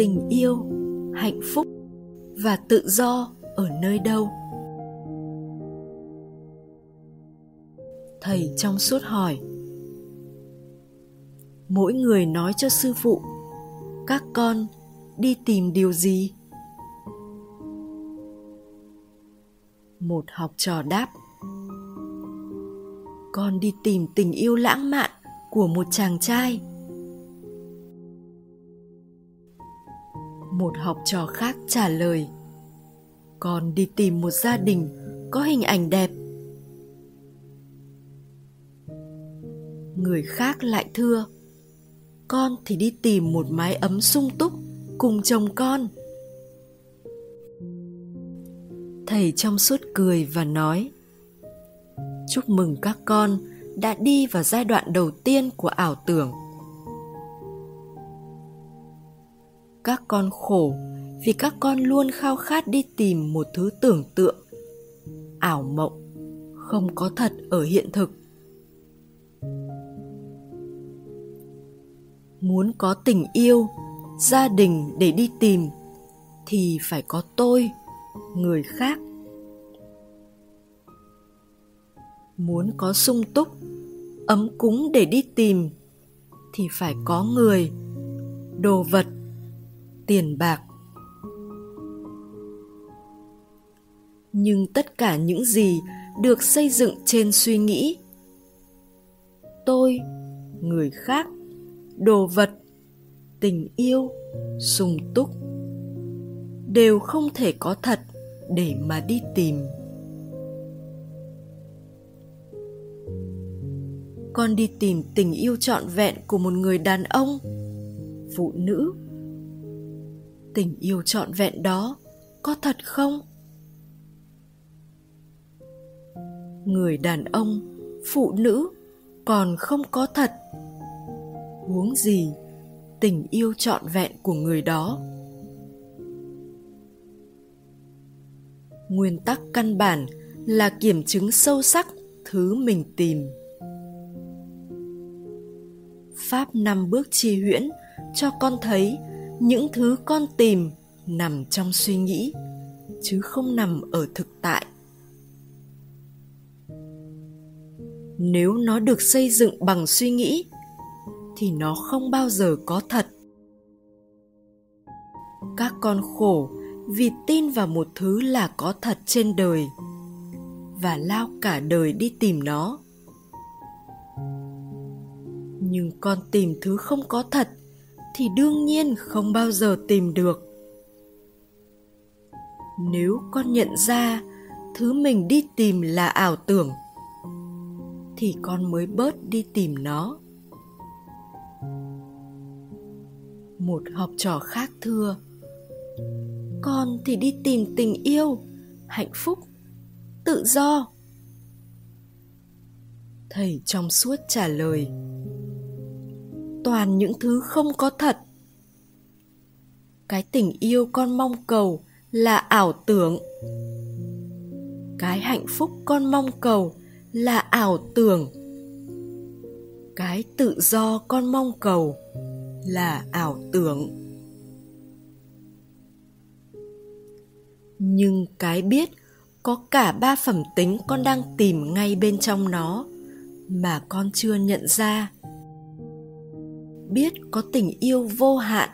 tình yêu, hạnh phúc và tự do ở nơi đâu? Thầy trong suốt hỏi. Mỗi người nói cho sư phụ, các con đi tìm điều gì? Một học trò đáp. Con đi tìm tình yêu lãng mạn của một chàng trai. Một học trò khác trả lời. Con đi tìm một gia đình có hình ảnh đẹp. Người khác lại thưa, con thì đi tìm một mái ấm sung túc cùng chồng con. Thầy trong suốt cười và nói, chúc mừng các con đã đi vào giai đoạn đầu tiên của ảo tưởng. Các con khổ vì các con luôn khao khát đi tìm một thứ tưởng tượng. Ảo mộng không có thật ở hiện thực. Muốn có tình yêu, gia đình để đi tìm thì phải có tôi, người khác. Muốn có sung túc, ấm cúng để đi tìm thì phải có người, đồ vật tiền bạc. Nhưng tất cả những gì được xây dựng trên suy nghĩ, tôi, người khác, đồ vật, tình yêu, sung túc, đều không thể có thật để mà đi tìm. Con đi tìm tình yêu trọn vẹn của một người đàn ông, phụ nữ tình yêu trọn vẹn đó có thật không? Người đàn ông, phụ nữ còn không có thật. Huống gì tình yêu trọn vẹn của người đó? Nguyên tắc căn bản là kiểm chứng sâu sắc thứ mình tìm. Pháp năm bước chi huyễn cho con thấy những thứ con tìm nằm trong suy nghĩ, chứ không nằm ở thực tại. Nếu nó được xây dựng bằng suy nghĩ, thì nó không bao giờ có thật. Các con khổ vì tin vào một thứ là có thật trên đời và lao cả đời đi tìm nó. Nhưng con tìm thứ không có thật thì đương nhiên không bao giờ tìm được. Nếu con nhận ra thứ mình đi tìm là ảo tưởng, thì con mới bớt đi tìm nó. Một học trò khác thưa, con thì đi tìm tình yêu, hạnh phúc, tự do. Thầy trong suốt trả lời toàn những thứ không có thật. Cái tình yêu con mong cầu là ảo tưởng. Cái hạnh phúc con mong cầu là ảo tưởng. Cái tự do con mong cầu là ảo tưởng. Nhưng cái biết có cả ba phẩm tính con đang tìm ngay bên trong nó mà con chưa nhận ra biết có tình yêu vô hạn,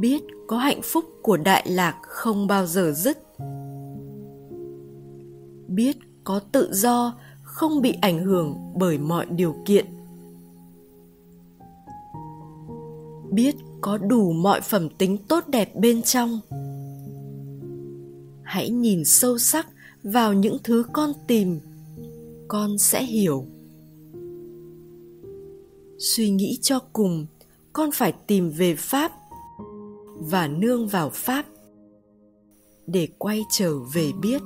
biết có hạnh phúc của đại lạc không bao giờ dứt, biết có tự do không bị ảnh hưởng bởi mọi điều kiện, biết có đủ mọi phẩm tính tốt đẹp bên trong. Hãy nhìn sâu sắc vào những thứ con tìm, con sẽ hiểu suy nghĩ cho cùng, con phải tìm về pháp và nương vào pháp để quay trở về biết.